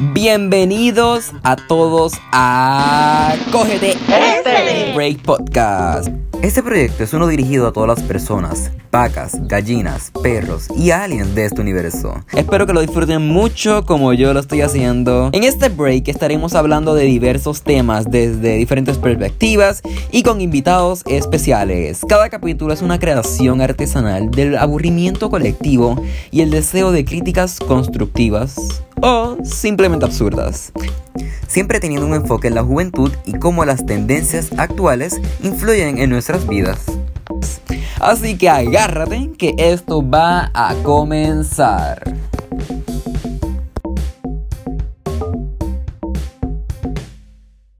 Bienvenidos a todos a Cógete este Break Podcast. Este proyecto es uno dirigido a todas las personas, vacas, gallinas, perros y aliens de este universo. Espero que lo disfruten mucho como yo lo estoy haciendo. En este break estaremos hablando de diversos temas desde diferentes perspectivas y con invitados especiales. Cada capítulo es una creación artesanal del aburrimiento colectivo y el deseo de críticas constructivas o simplemente absurdas siempre teniendo un enfoque en la juventud y cómo las tendencias actuales influyen en nuestras vidas. Así que agárrate que esto va a comenzar.